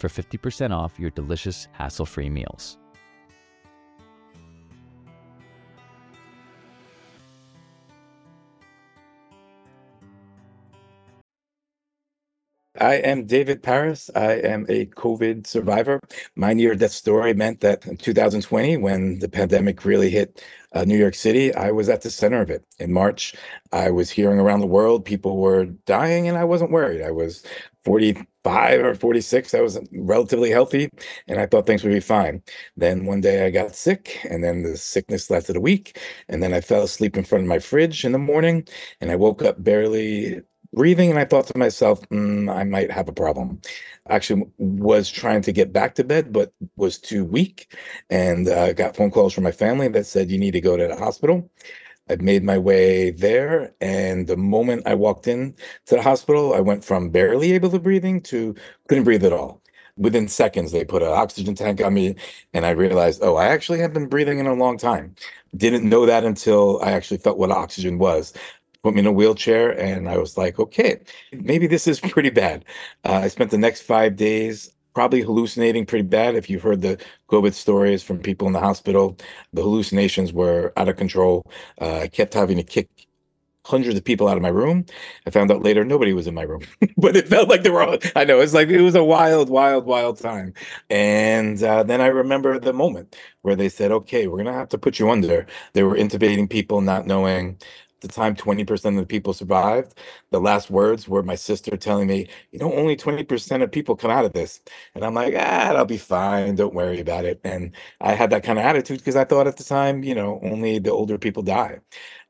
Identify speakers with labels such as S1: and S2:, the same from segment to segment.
S1: for 50% off your delicious hassle-free meals.
S2: I am David Paris. I am a COVID survivor. My near death story meant that in 2020, when the pandemic really hit uh, New York City, I was at the center of it. In March, I was hearing around the world people were dying, and I wasn't worried. I was 45 or 46. I was relatively healthy, and I thought things would be fine. Then one day I got sick, and then the sickness lasted a week. And then I fell asleep in front of my fridge in the morning, and I woke up barely breathing and i thought to myself mm, i might have a problem actually was trying to get back to bed but was too weak and uh, got phone calls from my family that said you need to go to the hospital i made my way there and the moment i walked in to the hospital i went from barely able to breathing to couldn't breathe at all. Within seconds they put an oxygen tank on me and i realized oh i actually have been breathing in a long time. Didn't know that until i actually felt what oxygen was. Put me in a wheelchair and I was like, okay, maybe this is pretty bad. Uh, I spent the next five days probably hallucinating pretty bad. If you've heard the COVID stories from people in the hospital, the hallucinations were out of control. Uh, I kept having to kick hundreds of people out of my room. I found out later nobody was in my room, but it felt like were all, I know it's like it was a wild, wild, wild time. And uh, then I remember the moment where they said, okay, we're to have to put you under. They were intubating people, not knowing the time 20% of the people survived the last words were my sister telling me you know only 20% of people come out of this. And i'm like ah i'll be fine. Don't worry about it. And i had that kind of attitude because i thought at the time you know only the older people die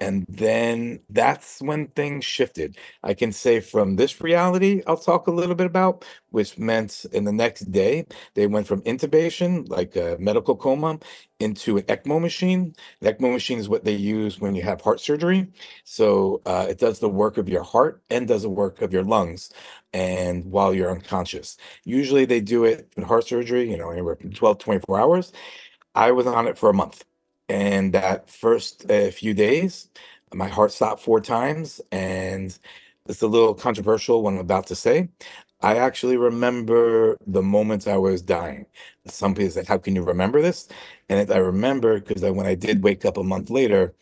S2: and then that's when things shifted. I can say from this reality, I'll talk a little bit about, which meant in the next day, they went from intubation, like a medical coma, into an ECMO machine. The ECMO machine is what they use when you have heart surgery. So uh, it does the work of your heart and does the work of your lungs and while you're unconscious. Usually they do it in heart surgery, you know, anywhere from 12 24 hours. I was on it for a month. And that first uh, few days, my heart stopped four times. And it's a little controversial what I'm about to say. I actually remember the moment I was dying. Some people say, How can you remember this? And I remember because when I did wake up a month later,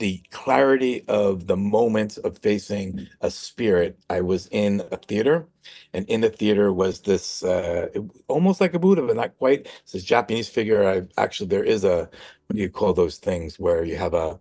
S2: the clarity of the moment of facing a spirit. I was in a theater, and in the theater was this uh, almost like a Buddha, but not quite. It's this Japanese figure. I actually there is a what do you call those things where you have a,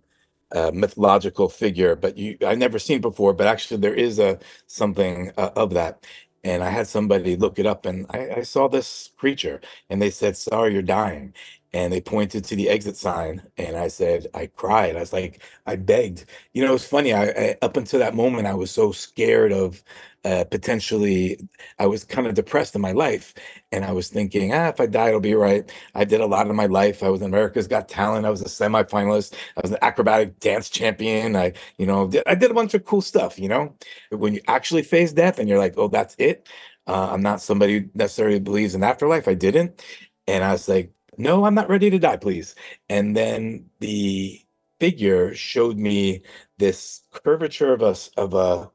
S2: a mythological figure, but you I've never seen before. But actually, there is a something uh, of that. And I had somebody look it up, and I, I saw this creature, and they said, "Sorry, you're dying." And they pointed to the exit sign and i said i cried. I was like i begged. You know it's funny I, I, up until that moment i was so scared of uh, potentially i was kind of depressed in my life and i was thinking ah if i die it'll be right. I did a lot of my life. I was in america's got talent. I was a semifinalist. I was an acrobatic dance champion. I you know did, i did a bunch of cool stuff you know? But when you actually face death and you're like oh that's it uh, i'm not somebody who necessarily believes in afterlife. I didn't. And i was like no, I'm not ready to die, please. And then the figure showed me this curvature of a of a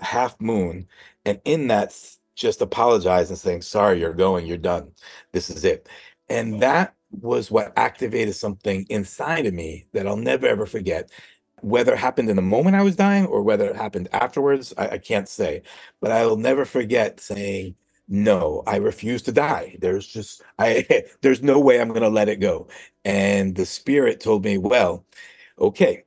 S2: half moon, and in that just apologize and saying, sorry, you're going, you're done. This is it. And that was what activated something inside of me that I'll never ever forget. Whether it happened in the moment I was dying or whether it happened afterwards, I, I can't say. But I will never forget saying, no, I refuse to die. There's just I there's no way I'm gonna let it go. And the spirit told me, well, okay,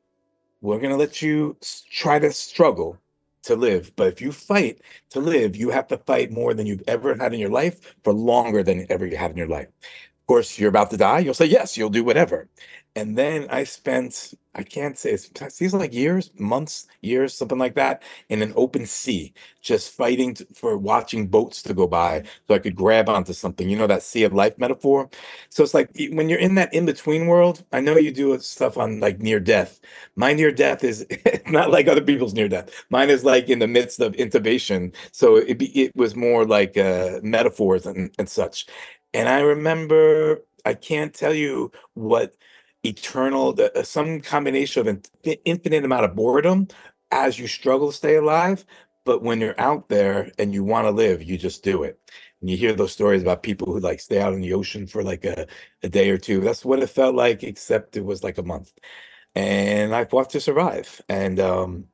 S2: we're gonna let you try to struggle to live. But if you fight to live, you have to fight more than you've ever had in your life for longer than ever you have in your life. Of course, you're about to die, you'll say yes, you'll do whatever. And then I spent, I can't say, it seems like years, months, years, something like that, in an open sea, just fighting for watching boats to go by so I could grab onto something. You know, that sea of life metaphor? So it's like when you're in that in between world, I know you do stuff on like near death. My near death is not like other people's near death. Mine is like in the midst of intubation. So it, be, it was more like uh, metaphors and, and such. And I remember, I can't tell you what eternal, the, uh, some combination of an infinite amount of boredom as you struggle to stay alive. But when you're out there and you want to live, you just do it. And you hear those stories about people who like stay out in the ocean for like a, a day or two. That's what it felt like, except it was like a month. And I fought to survive. And um,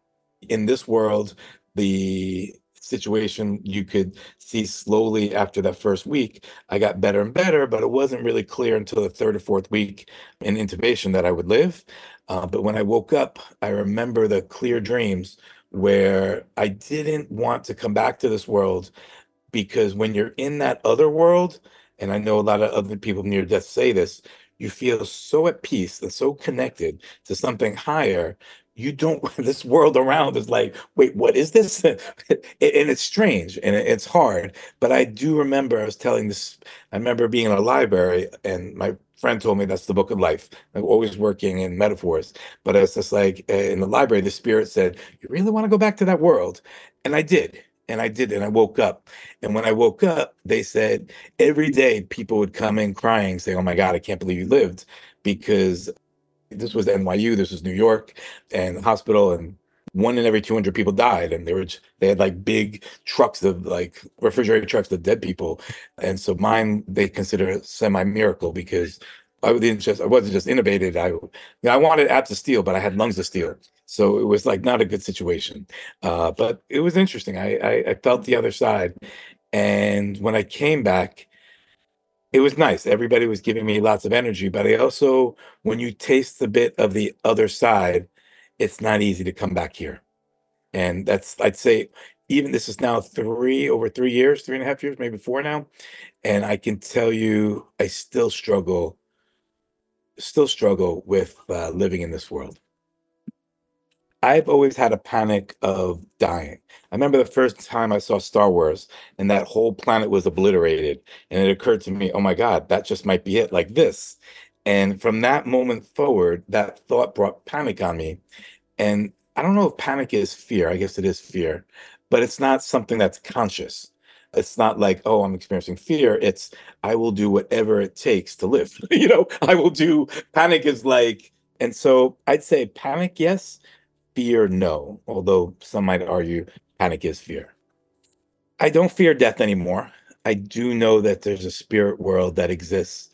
S2: in this world, the situation you could see slowly after that first week i got better and better but it wasn't really clear until the third or fourth week in intubation that i would live. Uh, but when i woke up i remember the clear dreams where i didn't want to come back to this world because when you're in that other world and i know a lot of other people near death say this you feel so at peace and so connected to something higher you don't this world around is like wait what is this? And it's strange and it's hard but i do remember i was telling this i remember being in a library and my friend told me that's the book of life i'm always working in metaphors but it's just like uh, in the library the spirit said you really want to go back to that world? And i did and i did and i woke up and when i woke up they said every day people would come in crying saying oh my god i can't believe you lived because this was NYU, this was New York, and the hospital, and one in every 200 people died. And they were, they had like big trucks of like refrigerated trucks of dead people. And so mine, they consider semi miracle because I didn't just, I wasn't just intubated. I, you know, I wanted abs of steel, but I had lungs of steel. So it was like not a good situation. Uh, but it was interesting. I, I, I felt the other side. And when I came back, it was nice. Everybody was giving me lots of energy, but I also, when you taste a bit of the other side, it's not easy to come back here. And that's, I'd say, even this is now three, over three years, three and a half years, maybe four now. And I can tell you, I still struggle, still struggle with uh, living in this world. I've always had a panic of dying. I remember the first time I saw Star Wars and that whole planet was obliterated. And it occurred to me, oh my God, that just might be it, like this. And from that moment forward, that thought brought panic on me. And I don't know if panic is fear. I guess it is fear, but it's not something that's conscious. It's not like, oh, I'm experiencing fear. It's, I will do whatever it takes to live. you know, I will do, panic is like, and so I'd say panic, yes fear, no. Although some might argue panic is fear. I don't fear death anymore. I do know that there's a spirit world that exists.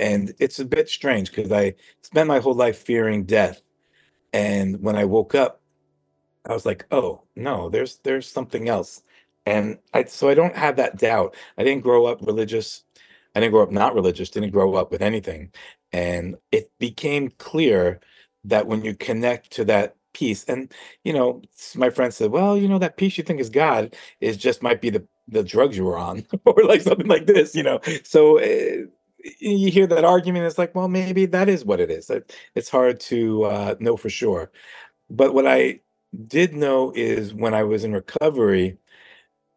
S2: And it's a bit strange because I spent my whole life fearing death. And when I woke up, I was like, oh no, there's there's something else. And I so I don't have that doubt. I didn't grow up religious. I didn't grow up not religious, didn't grow up with anything. And it became clear that when you connect to that peace. And you know, my friend said, "Well, you know, that peace you think is God is just might be the the drugs you were on, or like something like this." You know, so. Uh, you hear that argument it's like well maybe that is what it is it's hard to uh, know for sure but what i did know is when i was in recovery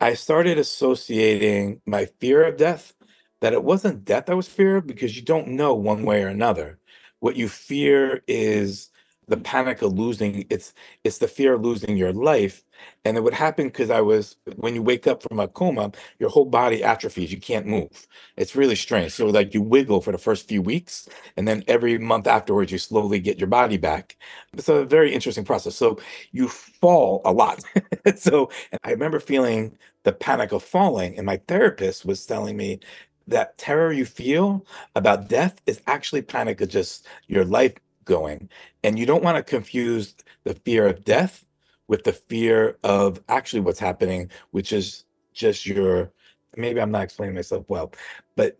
S2: i started associating my fear of death that it wasn't death i was fear of because you don't know one way or another what you fear is the panic of losing it's it's the fear of losing your life. And it would happen because i was when you wake up from a coma your whole body atrophies you can't move. It's really strange. So like you wiggle for the first few weeks and then every month afterwards you slowly get your body back. It's a very interesting process. So you fall a lot. So i remember feeling the panic of falling and my therapist was telling me that terror you feel about death is actually panic of just your life going. And you don't want to confuse the fear of death with the fear of actually what's happening, which is just your maybe I'm not explaining myself well, but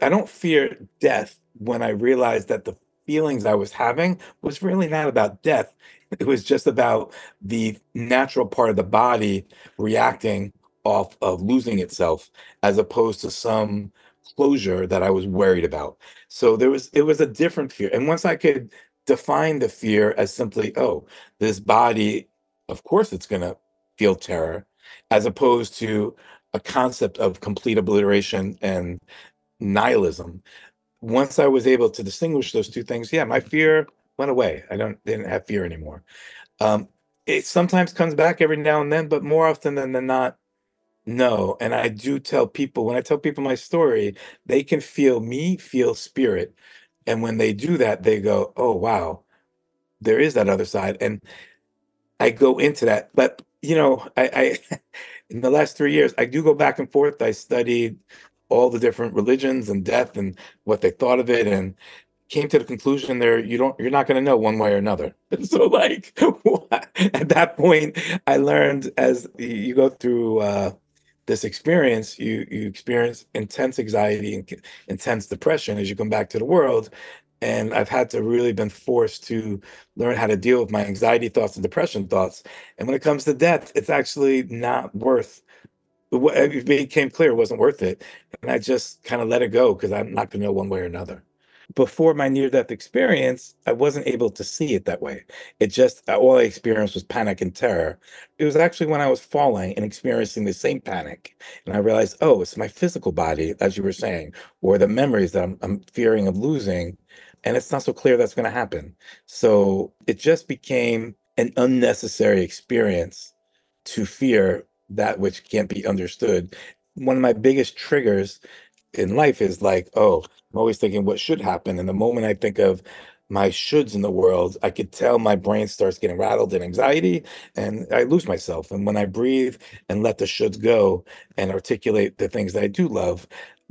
S2: I don't fear death when I realize that the feelings I was having was really not about death. It was just about the natural part of the body reacting off of losing itself as opposed to some closure that I was worried about. So there was it was a different fear. And once I could define the fear as simply, oh, this body, of course it's gonna feel terror, as opposed to a concept of complete obliteration and nihilism. Once I was able to distinguish those two things, yeah, my fear went away. I don't didn't have fear anymore. Um, it sometimes comes back every now and then, but more often than, than not, no. And I do tell people when I tell people my story, they can feel me, feel spirit. And when they do that, they go, oh, wow, there is that other side. And I go into that. But, you know, I, I in the last three years, I do go back and forth. I studied all the different religions and death and what they thought of it. And came to the conclusion there you don't you're not going to know one way or another so like at that point i learned as you go through uh, this experience you you experience intense anxiety and intense depression as you come back to the world. And i've had to really been forced to learn how to deal with my anxiety thoughts and depression thoughts. And when it comes to death it's actually not worth it became clear it wasn't worth it. And i just kind of let it go because i'm not going to know one way or another before my near death experience, I wasn't able to see it that way. It just, uh, all I experienced was panic and terror. It was actually when I was falling and experiencing the same panic. And I realized, oh, it's my physical body, as you were saying, or the memories that I'm, I'm fearing of losing. And it's not so clear that's going to happen. So it just became an unnecessary experience to fear that which can't be understood. One of my biggest triggers in life is like, oh, I'm always thinking what should happen. And the moment I think of my shoulds in the world, I could tell my brain starts getting rattled in anxiety and I lose myself. And when I breathe and let the shoulds go and articulate the things that I do love,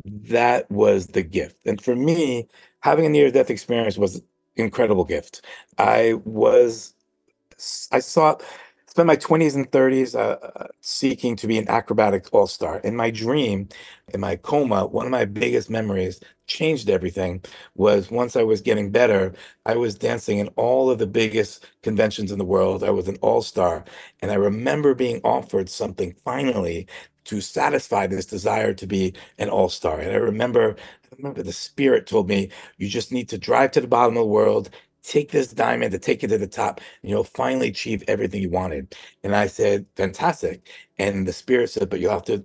S2: that was the gift. And for me, having a near death experience was incredible gift. I was, I saw spent my 20s and 30s uh, uh, seeking to be an acrobatic all star. In my dream, in my coma, one of my biggest memories changed everything was once I was getting better, I was dancing in all of the biggest conventions in the world. I was an all star. And I remember being offered something finally to satisfy this desire to be an all star. And I remember. I remember the spirit told me, you just need to drive to the bottom of the world, take this diamond to take it to the top and you'll finally achieve everything you wanted. And I said, fantastic. And the spirit said, but you'll have to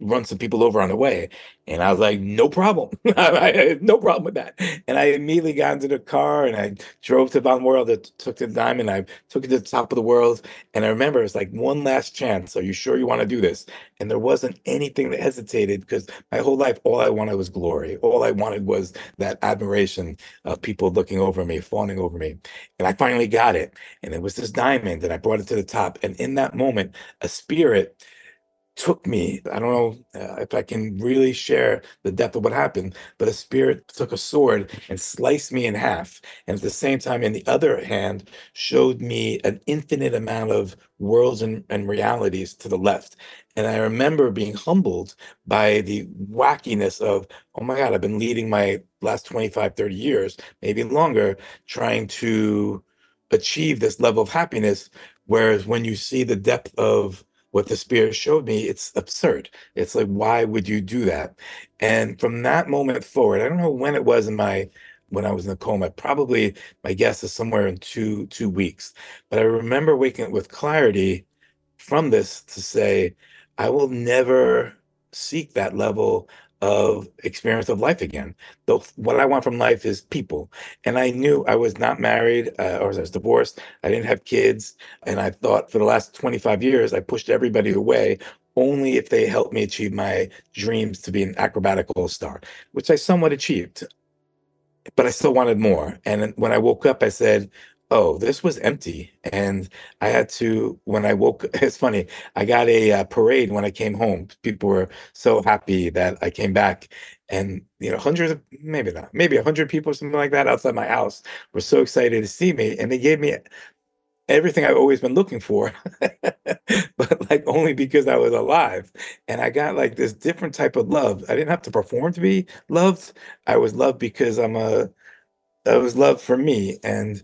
S2: run some people over on the way. And I was like, no problem. I had no problem with that. And I immediately got into the car and I drove to Von World, that took the diamond, I took it to the top of the world. And I remember it's like one last chance. Are you sure you want to do this? And there wasn't anything that hesitated because my whole life, all I wanted was glory. All I wanted was that admiration of people looking over me, fawning over me. And I finally got it. And it was this diamond and I brought it to the top. And in that moment, a spirit took me. I don't know uh, if I can really share the depth of what happened, but a spirit took a sword and sliced me in half. And at the same time, in the other hand, showed me an infinite amount of worlds and, and realities to the left. And I remember being humbled by the wackiness of, oh my God, I've been leading my last 25, 30 years, maybe longer, trying to achieve this level of happiness. Whereas when you see the depth of what the spirit showed me, it's absurd. It's like, why would you do that? And from that moment forward, I don't know when it was in my when I was in the coma. Probably my guess is somewhere in two two weeks. But I remember waking up with clarity from this to say, I will never seek that level of experience of life again. Though what I want from life is people. And I knew I was not married uh, or I was divorced. I didn't have kids. And I thought for the last 25 years, I pushed everybody away only if they helped me achieve my dreams to be an acrobatic all star, which I somewhat achieved. But I still wanted more. And when I woke up, I said, oh, this was empty. And I had to, when I woke, it's funny, I got a uh, parade when I came home. People were so happy that I came back. And, you know, hundreds of, maybe not, maybe a hundred people, something like that outside my house were so excited to see me. And they gave me everything I've always been looking for, but like only because I was alive. And I got like this different type of love. I didn't have to perform to be loved. I was loved because I'm a, I was loved for me. And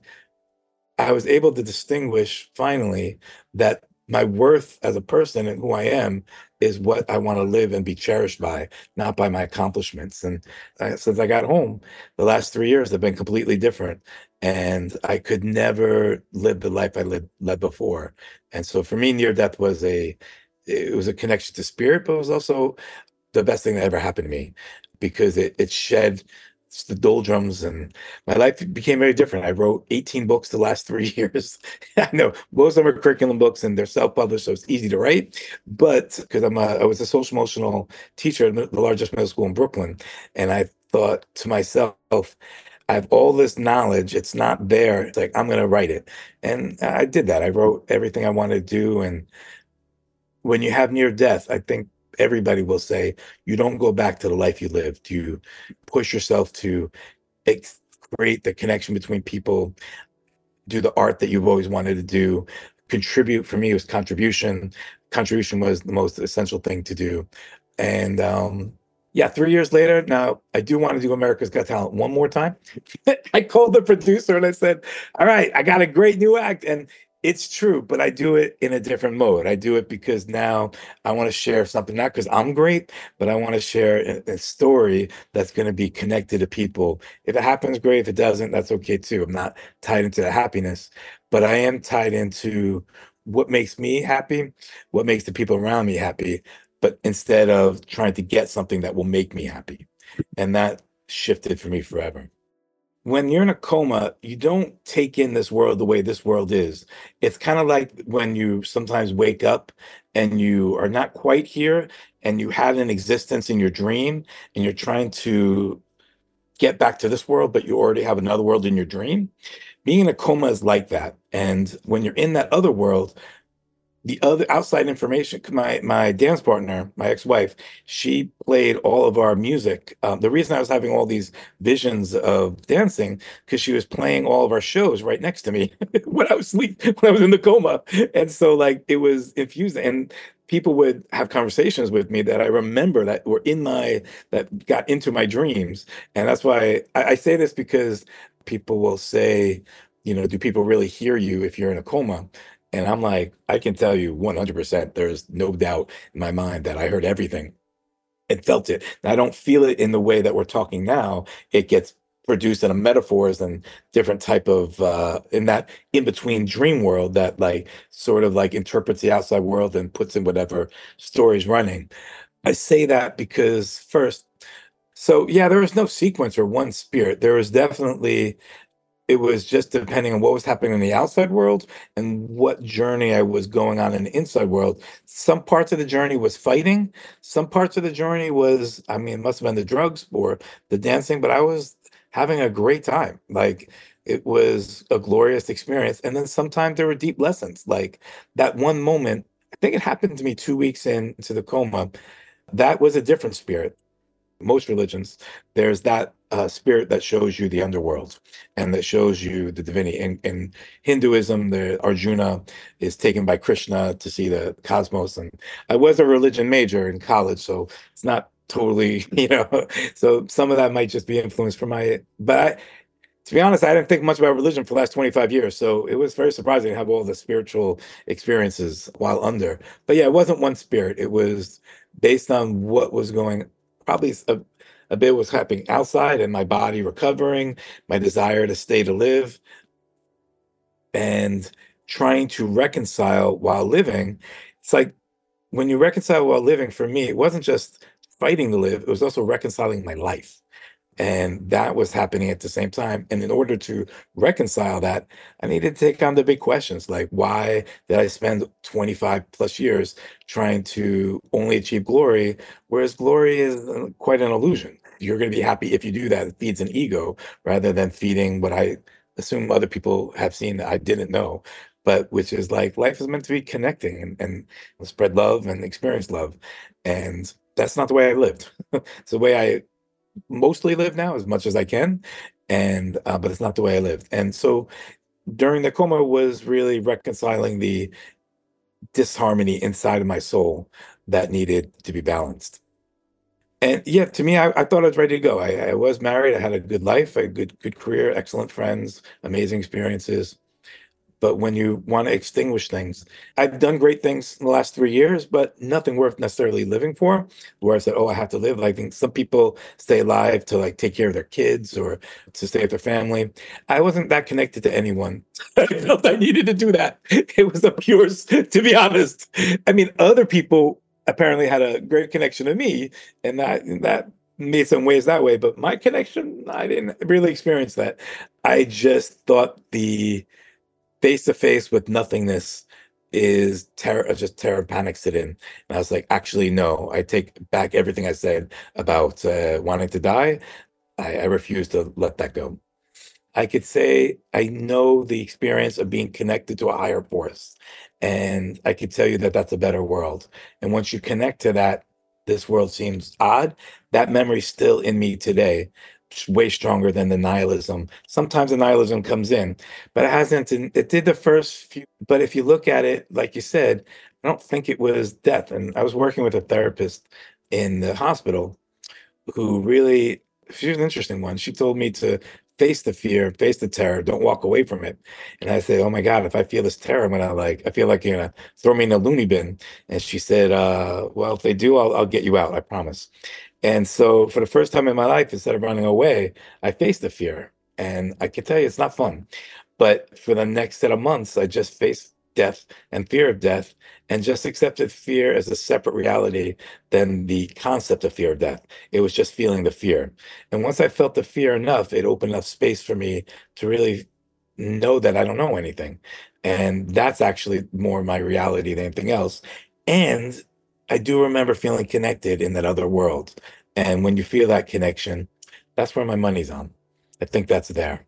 S2: I was able to distinguish finally that my worth as a person and who I am is what I want to live and be cherished by, not by my accomplishments. And uh, since I got home, the last three years have been completely different. And I could never live the life I lived led before. And so for me, near death was a it was a connection to spirit, but it was also the best thing that ever happened to me because it it shed the doldrums and my life became very different. I wrote 18 books the last three years. I know most of them are curriculum books and they're self-published, so it's easy to write. But because I'm a, I was a social emotional teacher at the largest middle school in Brooklyn, and I thought to myself, I have all this knowledge. It's not there. It's like I'm gonna write it, and I did that. I wrote everything I wanted to do, and when you have near death, I think everybody will say you don't go back to the life you lived. You push yourself to create the connection between people, do the art that you've always wanted to do, contribute. For me, was contribution. Contribution was the most essential thing to do, and um, yeah, three years later, now I do want to do America's Got Talent one more time. I called the producer and I said, All right, I got a great new act. And it's true, but I do it in a different mode. I do it because now I want to share something, not because I'm great, but I want to share a, a story that's going to be connected to people. If it happens, great. If it doesn't, that's okay too. I'm not tied into the happiness, but I am tied into what makes me happy, what makes the people around me happy, but instead of trying to get something that will make me happy. And that shifted for me forever when you're in a coma, you don't take in this world the way this world is. It's kind of like when you sometimes wake up and you are not quite here and you had an existence in your dream and you're trying to get back to this world, but you already have another world in your dream. Being in a coma is like that. And when you're in that other world, the other outside information my my dance partner my ex-wife she played all of our music. Um, the reason i was having all these visions of dancing because she was playing all of our shows right next to me when i was sleep when i was in the coma. And so like it was infused and people would have conversations with me that i remember that were in my that got into my dreams. And that's why I, I say this because people will say you know do people really hear you if you're in a coma and I'm like, I can tell you 100%, there's no doubt in my mind that I heard everything and felt it. And I don't feel it in the way that we're talking now. It gets produced in a metaphors and different type of uh in that in between dream world that like sort of like interprets the outside world and puts in whatever story's running. I say that because first, so yeah, there was no sequence or one spirit. There was definitely it was just depending on what was happening in the outside world and what journey I was going on in the inside world. Some parts of the journey was fighting. Some parts of the journey was, I mean, it must have been the drugs or the dancing, but I was having a great time. Like it was a glorious experience. And then sometimes there were deep lessons. Like that one moment, I think it happened to me two weeks into the coma. That was a different spirit most religions, there's that uh, spirit that shows you the underworld and that shows you the divinity. In, in Hinduism, the Arjuna is taken by Krishna to see the cosmos. And I was a religion major in college, so it's not totally, you know, so some of that might just be influenced from my, but I, to be honest, I didn't think much about religion for the last 25 years. So it was very surprising to have all the spiritual experiences while under. But yeah, it wasn't one spirit. It was based on what was going probably a, a bit was happening outside and my body recovering, my desire to stay to live, and trying to reconcile while living. It's like when you reconcile while living, for me, it wasn't just fighting to live, it was also reconciling my life. And that was happening at the same time. And in order to reconcile that, I needed to take on the big questions like, why did I spend 25 plus years trying to only achieve glory, whereas glory is uh, quite an illusion? You're going to be happy if you do that. It feeds an ego rather than feeding what I assume other people have seen that I didn't know, but which is like life is meant to be connecting and, and spread love and experience love. And that's not the way I lived. it's the way I mostly live now as much as I can, and uh, but it's not the way I lived. And so during the coma was really reconciling the disharmony inside of my soul that needed to be balanced. And yeah, to me, I, I thought I was ready to go. I, I was married. I had a good life, a good good career, excellent friends, amazing experiences. But when you want to extinguish things, I've done great things in the last three years, but nothing worth necessarily living for. Where I said, "Oh, I have to live." I think some people stay alive to like take care of their kids or to stay with their family. I wasn't that connected to anyone. I felt I needed to do that. It was a pure, to be honest. I mean, other people apparently had a great connection to me, and that that made some ways that way. But my connection, I didn't really experience that. I just thought the face to face with nothingness is terror just terror panic sit in. And i was like actually no. I take back everything i said about uh, wanting to die. I, I refuse to let that go. I could say i know the experience of being connected to a higher force and I can tell you that that's a better world. And once you connect to that, this world seems odd. That memory's still in me today, way stronger than the nihilism. Sometimes the nihilism comes in, but it hasn't. It did the first few. But if you look at it, like you said, I don't think it was death. And I was working with a therapist in the hospital who really she was an interesting one. She told me to face the fear, face the terror, don't walk away from it. And I said, Oh my God, if I feel this terror, I'm gonna like, I feel like you're gonna throw me in a loony bin. And she said, uh, Well, if they do, I'll, I'll get you out, I promise. And so for the first time in my life, instead of running away, I faced the fear. And I can tell you, it's not fun. But for the next set of months, I just faced death and fear of death and just accepted fear as a separate reality than the concept of fear of death. It was just feeling the fear. And once I felt the fear enough, it opened up space for me to really know that I don't know anything. And that's actually more my reality than anything else. And I do remember feeling connected in that other world. And when you feel that connection, that's where my money's on. I think that's there.